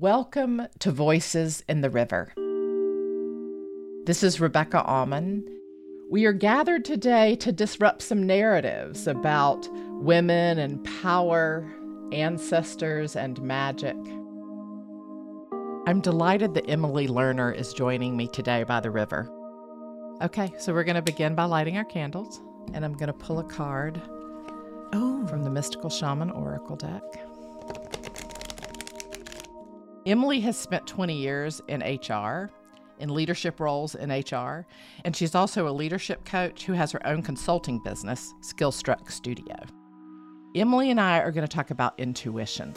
Welcome to Voices in the River. This is Rebecca Auman. We are gathered today to disrupt some narratives about women and power, ancestors, and magic. I'm delighted that Emily Lerner is joining me today by the river. Okay, so we're going to begin by lighting our candles, and I'm going to pull a card Oh. from the Mystical Shaman Oracle deck. Emily has spent 20 years in HR, in leadership roles in HR, and she's also a leadership coach who has her own consulting business, Skillstruck Studio. Emily and I are going to talk about intuition.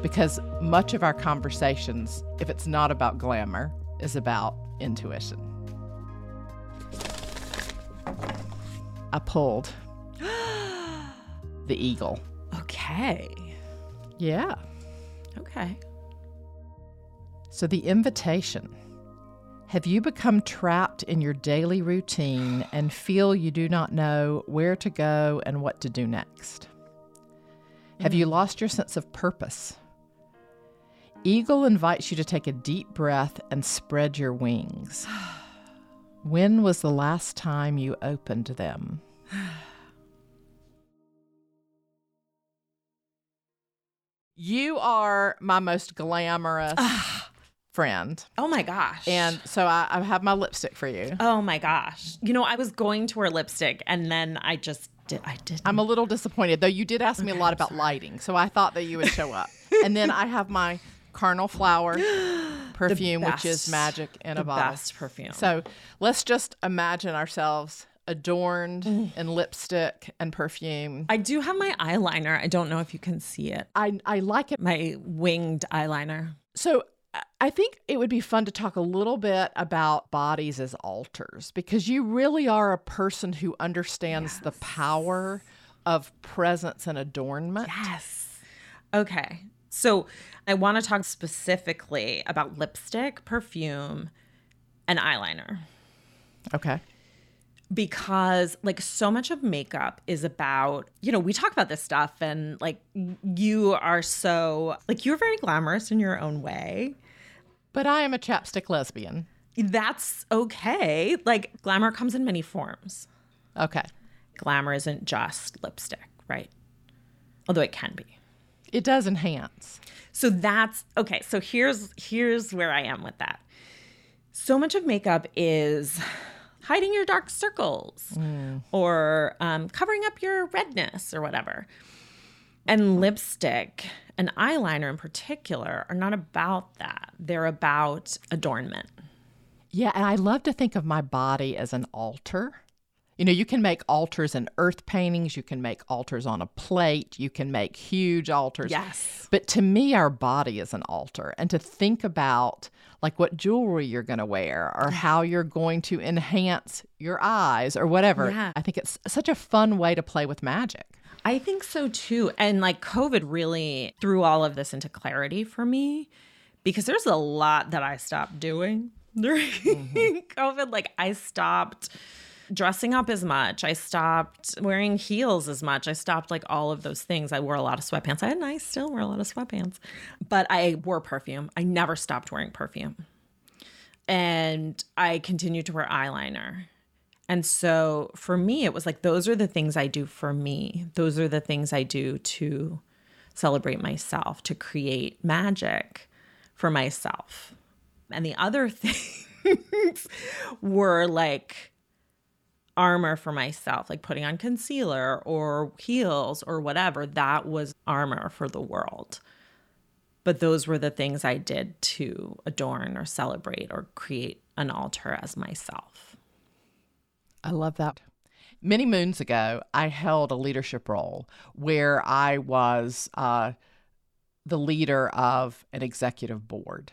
Because much of our conversations, if it's not about glamour, is about intuition. I pulled the eagle. Okay. Yeah. Okay. So, the invitation Have you become trapped in your daily routine and feel you do not know where to go and what to do next? Have you mm-hmm. lost your sense of purpose? Eagle invites you to take a deep breath and spread your wings. When was the last time you opened them? You are my most glamorous friend. Oh my gosh. And so I, I have my lipstick for you. oh my gosh. You know, I was going to wear lipstick and then I just did I did I'm a little disappointed, though you did ask me a lot about lighting, so I thought that you would show up. and then I have my Carnal Flower perfume, which is magic in a bottle. best perfume. So let's just imagine ourselves adorned Mm. in lipstick and perfume. I do have my eyeliner. I don't know if you can see it. I, I like it. My winged eyeliner. So I- I think it would be fun to talk a little bit about bodies as altars because you really are a person who understands the power of presence and adornment. Yes. Okay. So I want to talk specifically about lipstick, perfume, and eyeliner. Okay. Because like so much of makeup is about you know we talk about this stuff and like you are so like you're very glamorous in your own way But I am a chapstick lesbian. that's okay like glamour comes in many forms Okay. glamour isn't just lipstick right although it can be It does enhance. so that's okay so here's here's where i am with that so much of makeup is hiding your dark circles or um, covering up your redness or whatever. And lipstick and eyeliner in particular are not about that. They're about adornment. Yeah, and I love to think of my body as an altar. You know, you can make altars in earth paintings, you can make altars on a plate, you can make huge altars. yes But to me, our body is an altar. And to think about like what jewelry you're going to wear or how you're going to enhance your eyes or whatever, Yeah. I think it's such a fun way to play with magic. I think so too. And like COVID really threw all of this into clarity for me because there's a lot that I stopped doing during mm-hmm. COVID. Like I stopped dressing up as much. I stopped wearing heels as much. I stopped like all of those things. I wore a lot of sweatpants. I and I still wear a lot of sweatpants. But I wore perfume. I never stopped wearing perfume. And I continued to wear eyeliner. And so for me, it was like, those are the things I do for me. Those are the things I do to celebrate myself, to create magic for myself. And the other things were like armor for myself, like putting on concealer or heels or whatever. That was armor for the world. But those were the things I did to adorn or celebrate or create an altar as myself. I love that. Many moons ago, I held a leadership role where I was uh, the leader of an executive board.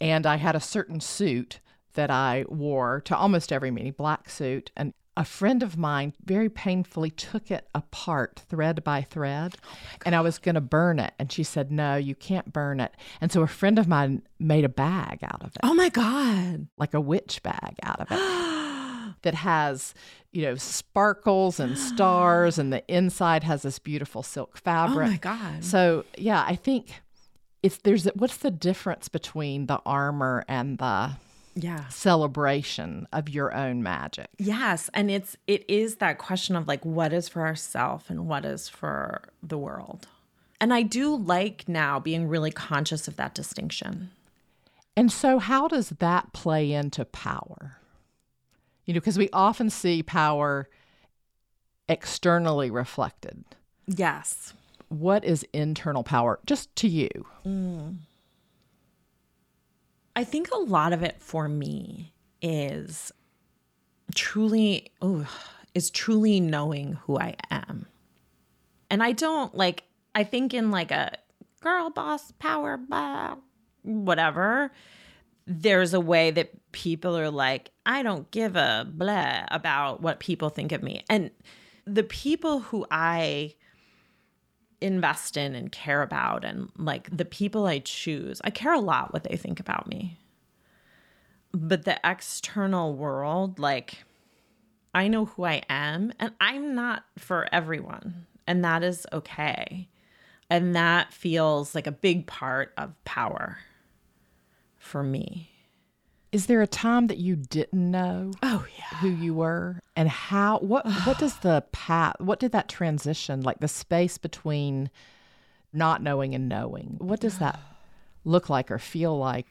And I had a certain suit that I wore to almost every meeting, black suit. And a friend of mine very painfully took it apart thread by thread oh and I was going to burn it and she said no you can't burn it and so a friend of mine made a bag out of it Oh my God. like a witch bag out of it that has you know sparkles and stars and the inside has this beautiful silk fabric. Oh my God. so yeah i think it's there's what's the difference between the armor and the Yeah. celebration of your own magic? Yes, and it's it is that question of like what is for ourself and what is for the world. And I do like now being really conscious of that distinction. And so, how does that play into power? You know, because we often see power externally reflected. Yes. What is internal power, just to you? Mm. I think a lot of it for me is truly oh is truly knowing who I am. And I don't like I think in like a girl boss power blah, whatever there's a way that people are like I don't give a blah about what people think of me. And the people who I invest in and care about and like the people I choose. I care a lot what they think about me. But the external world, like I know who I am and I'm not for everyone. And that is okay. And that feels like a big part of power for me. Is there a time that you didn't know Oh yeah. who you were, and how? What What does the path? What did that transition, like the space between not knowing and knowing? What does that look like or feel like?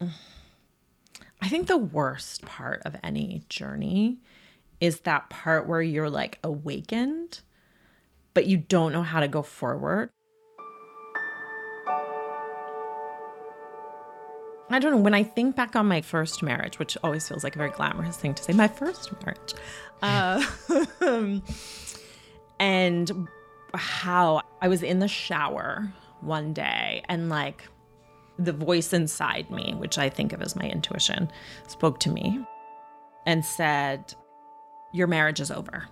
I think the worst part of any journey is that part where you're like awakened, but you don't know how to go forward. I don't know. When I think back on my first marriage, which always feels like a very glamorous thing to say, my first marriage, uh, and how I was in the shower one day and like the voice inside me, which I think of as my intuition, spoke to me and said, Your marriage is over.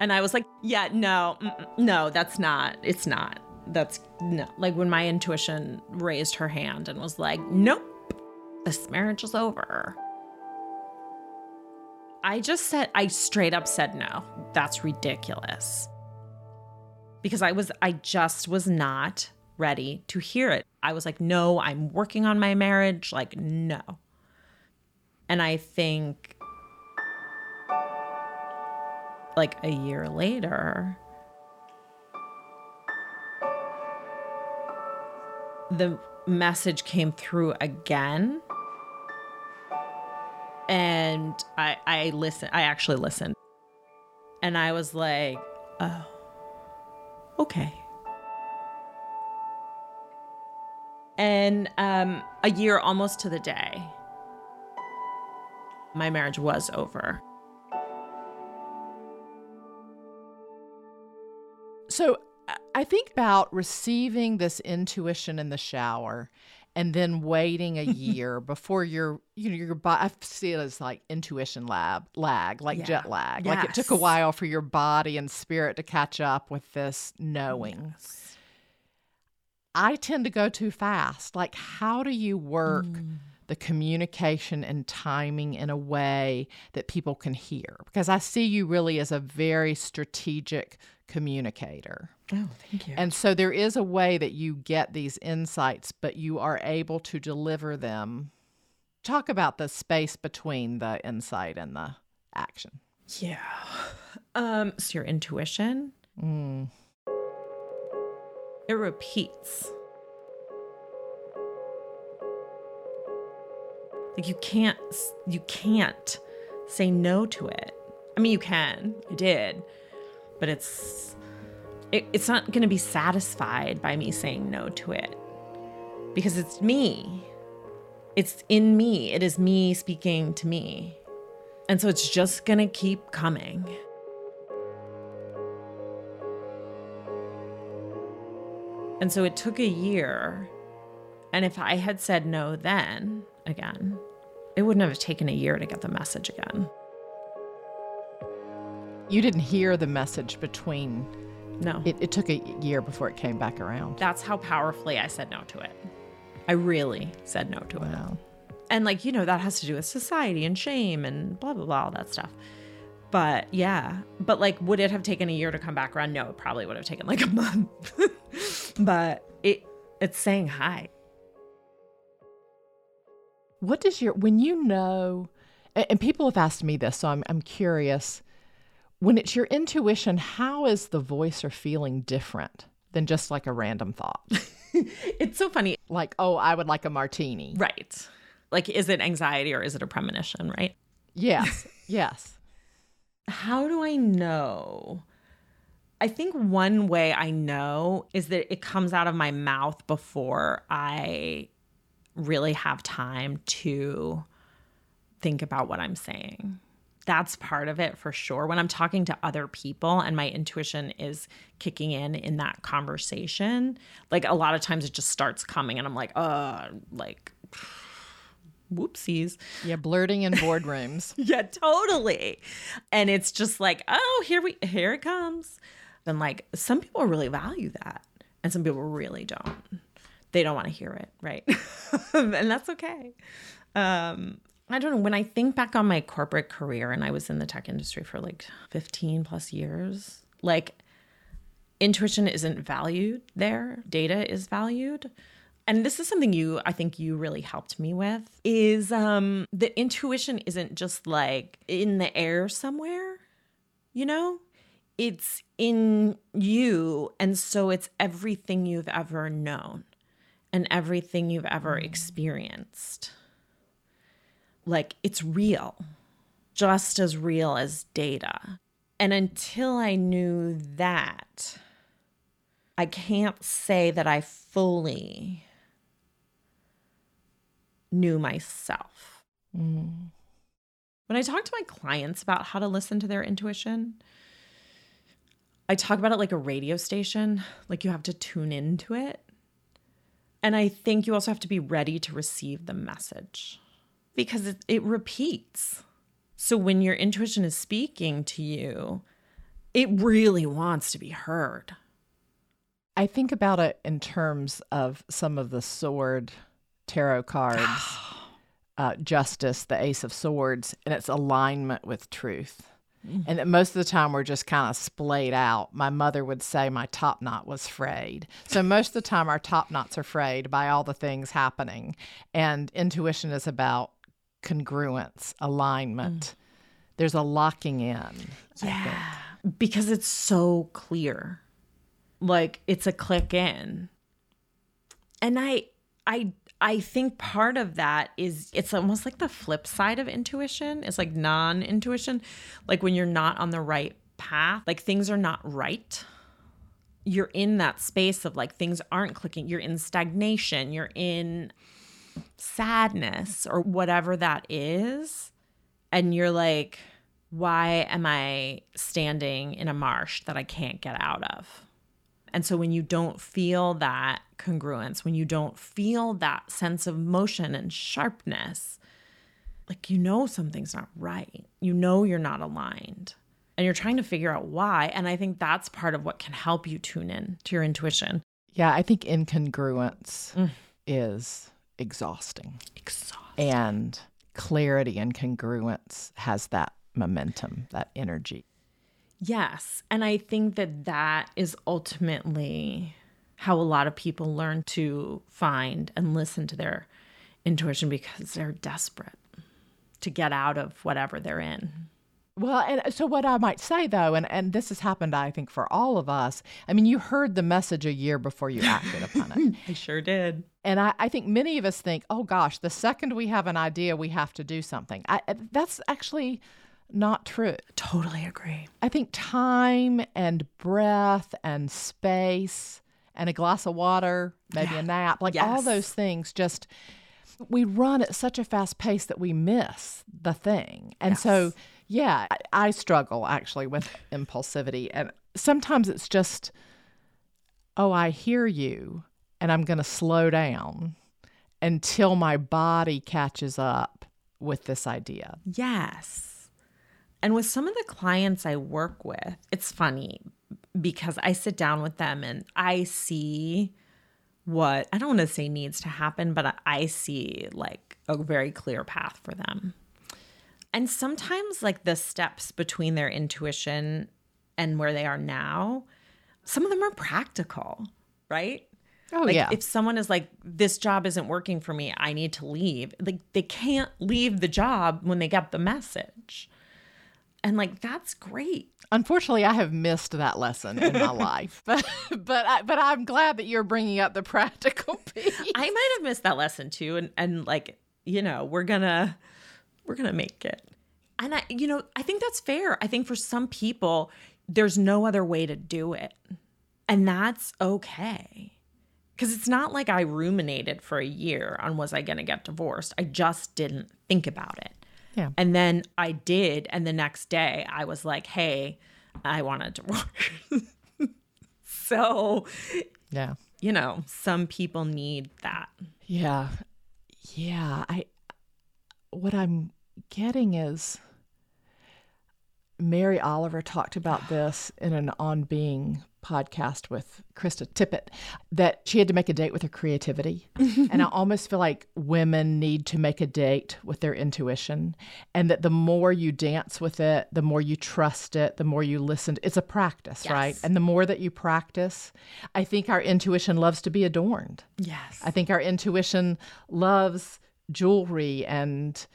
And I was like, Yeah, no, no, that's not. It's not. That's no. Like when my intuition raised her hand and was like, Nope, this marriage is over. I just said, I straight up said no. That's ridiculous because I was I just was not ready to hear it. I was like, "No, I'm working on my marriage." Like, no. And I think like a year later the message came through again and I I listened I actually listened and I was like, "Oh, okay. And um, a year almost to the day, my marriage was over. So I- think about receiving this intuition in the shower and then waiting a year before your you know your body I see it as like intuition lab lag like Yeah. jet lag. Like it took a while for your body and spirit to catch up with this knowing. I tend to go too fast. Like how do you work mm. the communication and timing in a way that people can hear? Because I see you really as a very strategic communicator Oh, thank you. and so there is a way that you get these insights, but you are able to deliver them. Talk about the space between the insight and the action. yeah. Um, so your intuition, Mm. it repeats. Like you can't you can't say no to it. I mean you can. I did. But it's it, it's not going to be satisfied by me saying no to it. Because it's me. It's in me. It is me speaking to me. And so it's just going to keep coming. And so it took a year. And if I had said no then, again, it wouldn't have taken a year to get the message again. You didn't hear the message between, No. it, it took a year before it came back around. That's how powerfully I said no to it. I really said no to it. Wow. And like, you know, that has to do with society and shame and blah, blah, blah, all that stuff. But yeah, but like, would it have taken a year to come back around? No, it probably would have taken like a month. but it it's saying hi. What does your when you know and people have asked me this, so I'm I'm curious. When it's your intuition, how is the voice or feeling different than just like a random thought? it's so funny. Like, oh, I would like a martini. Right. Like, is it anxiety or is it a premonition, right? Yes. yes. How do I know? I think one way I know is that it comes out of my mouth before I really have time to think about what I'm saying. That's part of it for sure. When I'm talking to other people and my intuition is kicking in in that conversation, like a lot of times it just starts coming and I'm like, uh, like, whoopsies. Yeah, blurting in boardrooms. yeah, totally. And it's just like, oh, here we here it comes. And like some people really value that. And some people really don't. They don't want to hear it, right? and that's okay. Um, I don't know. When I think back on my corporate career and I was in the tech industry for like 15 plus years, like intuition isn't valued there, data is valued. And this is something you I think you really helped me with is um that intuition isn't just like in the air somewhere, you know? It's in you and so it's everything you've ever known and everything you've ever experienced like it's real, just as real as data. And until I knew that, I can't say that I fully knew myself. Mm. When I talk to my clients about how to listen to their intuition, I talk about it like a radio station, like you have to tune into it. And I think you also have to be ready to receive the message because it, it repeats. So when your intuition is speaking to you, it really wants to be heard. I think about it in terms of some of the sword tarot cards, uh, justice, the ace of swords, and its alignment with truth. Mm-hmm. And that most of the time we're just kind of splayed out. My mother would say my top knot was frayed. So most of the time our top knots are frayed by all the things happening. And intuition is about congruence, alignment. Mm. There's a locking in. Yeah. Because it's so clear. Like it's a click in. And I I I think part of that is it's almost like the flip side of intuition. It's like non-intuition. Like when you're not on the right path, like things are not right. You're in that space of like things aren't clicking. You're in stagnation. You're in sadness or whatever that is. And you're like, why am I standing in a marsh that I can't get out of? And so when you don't feel that congruence, when you don't feel that sense of motion and sharpness, like you know something's not right. You know you're not aligned. And you're trying to figure out why. And I think that's part of what can help you tune in to your intuition. Yeah, I think incongruence mm. is exhausting. Exhausting. And clarity and congruence has that momentum, that energy. Yes. And I think that that is ultimately how a lot of people learn to find and listen to their intuition because they're desperate to get out of whatever they're in. Well, and uh, so what I might say though, and, and this has happened, I think, for all of us. I mean, you heard the message a year before you acted upon it. I sure did. And I, I think many of us think, oh gosh, the second we have an idea, we have to do something. I, uh, that's actually not true. Totally agree. I think time and breath and space and a glass of water, maybe yeah. a nap, like yes. all those things just we run at such a fast pace that we miss the thing. And yes. so yeah, I, I struggle actually with impulsivity. And sometimes it's just, oh, I hear you, and I'm going to slow down until my body catches up with this idea. Yes. And with some of the clients I work with, it's funny because I sit down with them and I see what I don't want to say needs to happen, but I see like a very clear path for them And sometimes, like the steps between their intuition and where they are now, some of them are practical, right? Oh, like yeah. if someone is like, this job isn't working for me, I need to leave. Like they can't leave the job when they get the message. And like that's great. Unfortunately, I have missed that lesson in my life, but but I, but I'm glad that you're bringing up the practical piece. I might have missed that lesson too, and and like you know we're gonna we're gonna make it. And I you know I think that's fair. I think for some people there's no other way to do it, and that's okay. Because it's not like I ruminated for a year on was I gonna get divorced. I just didn't think about it. Yeah. And then I did. And the next day I was like, hey, I want a divorce. so, Yeah. you know, some people need that. Yeah. Yeah. I what I'm getting is Mary Oliver talked about this in an On Being podcast with Krista Tippett that she had to make a date with her creativity. and I almost feel like women need to make a date with their intuition and that the more you dance with it, the more you trust it, the more you listen. It's a practice, right? And the more that you practice, I think our intuition loves to be adorned. Yes. I think our intuition loves jewelry and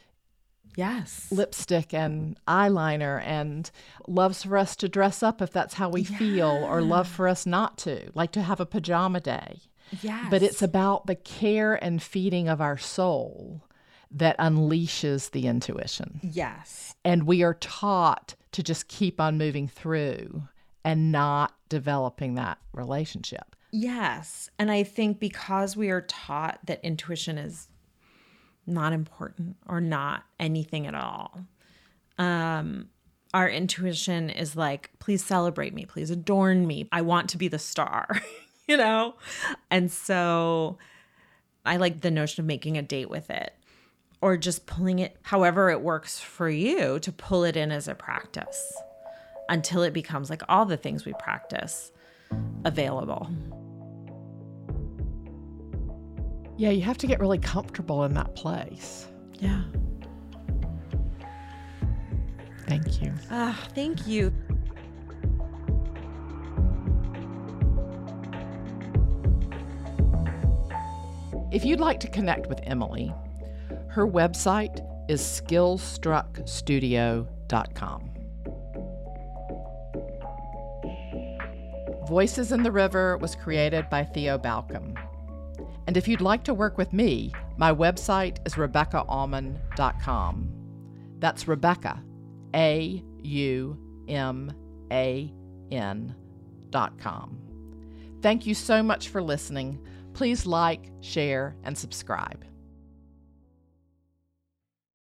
yes. lipstick and eyeliner and loves for us to dress up if that's how we feel or love for us not to, like to have a pajama day. Yes. But it's about the care and feeding of our soul that unleashes the intuition. yes. And we are taught to just keep on moving through and not developing that relationship. Yes. And I think because we are taught that intuition is not important or not anything at all, um, our intuition is like, please celebrate me, please adorn me. I want to be the star, you know? And so I like the notion of making a date with it or just pulling it however it works for you to pull it in as a practice until it becomes like all the things we practice available. Yeah, you have to get really comfortable in that place. Yeah. Thank you. Ah, thank you. If you'd like to connect with Emily, her website is skillstruckstudio.com. Voices in the River was created by Theo Balcom. And if you'd like to work with me, my website is RebeccaAuman.com. That's Rebecca, A U M A N dot com. Thank you so much for listening. Please like, share, and subscribe.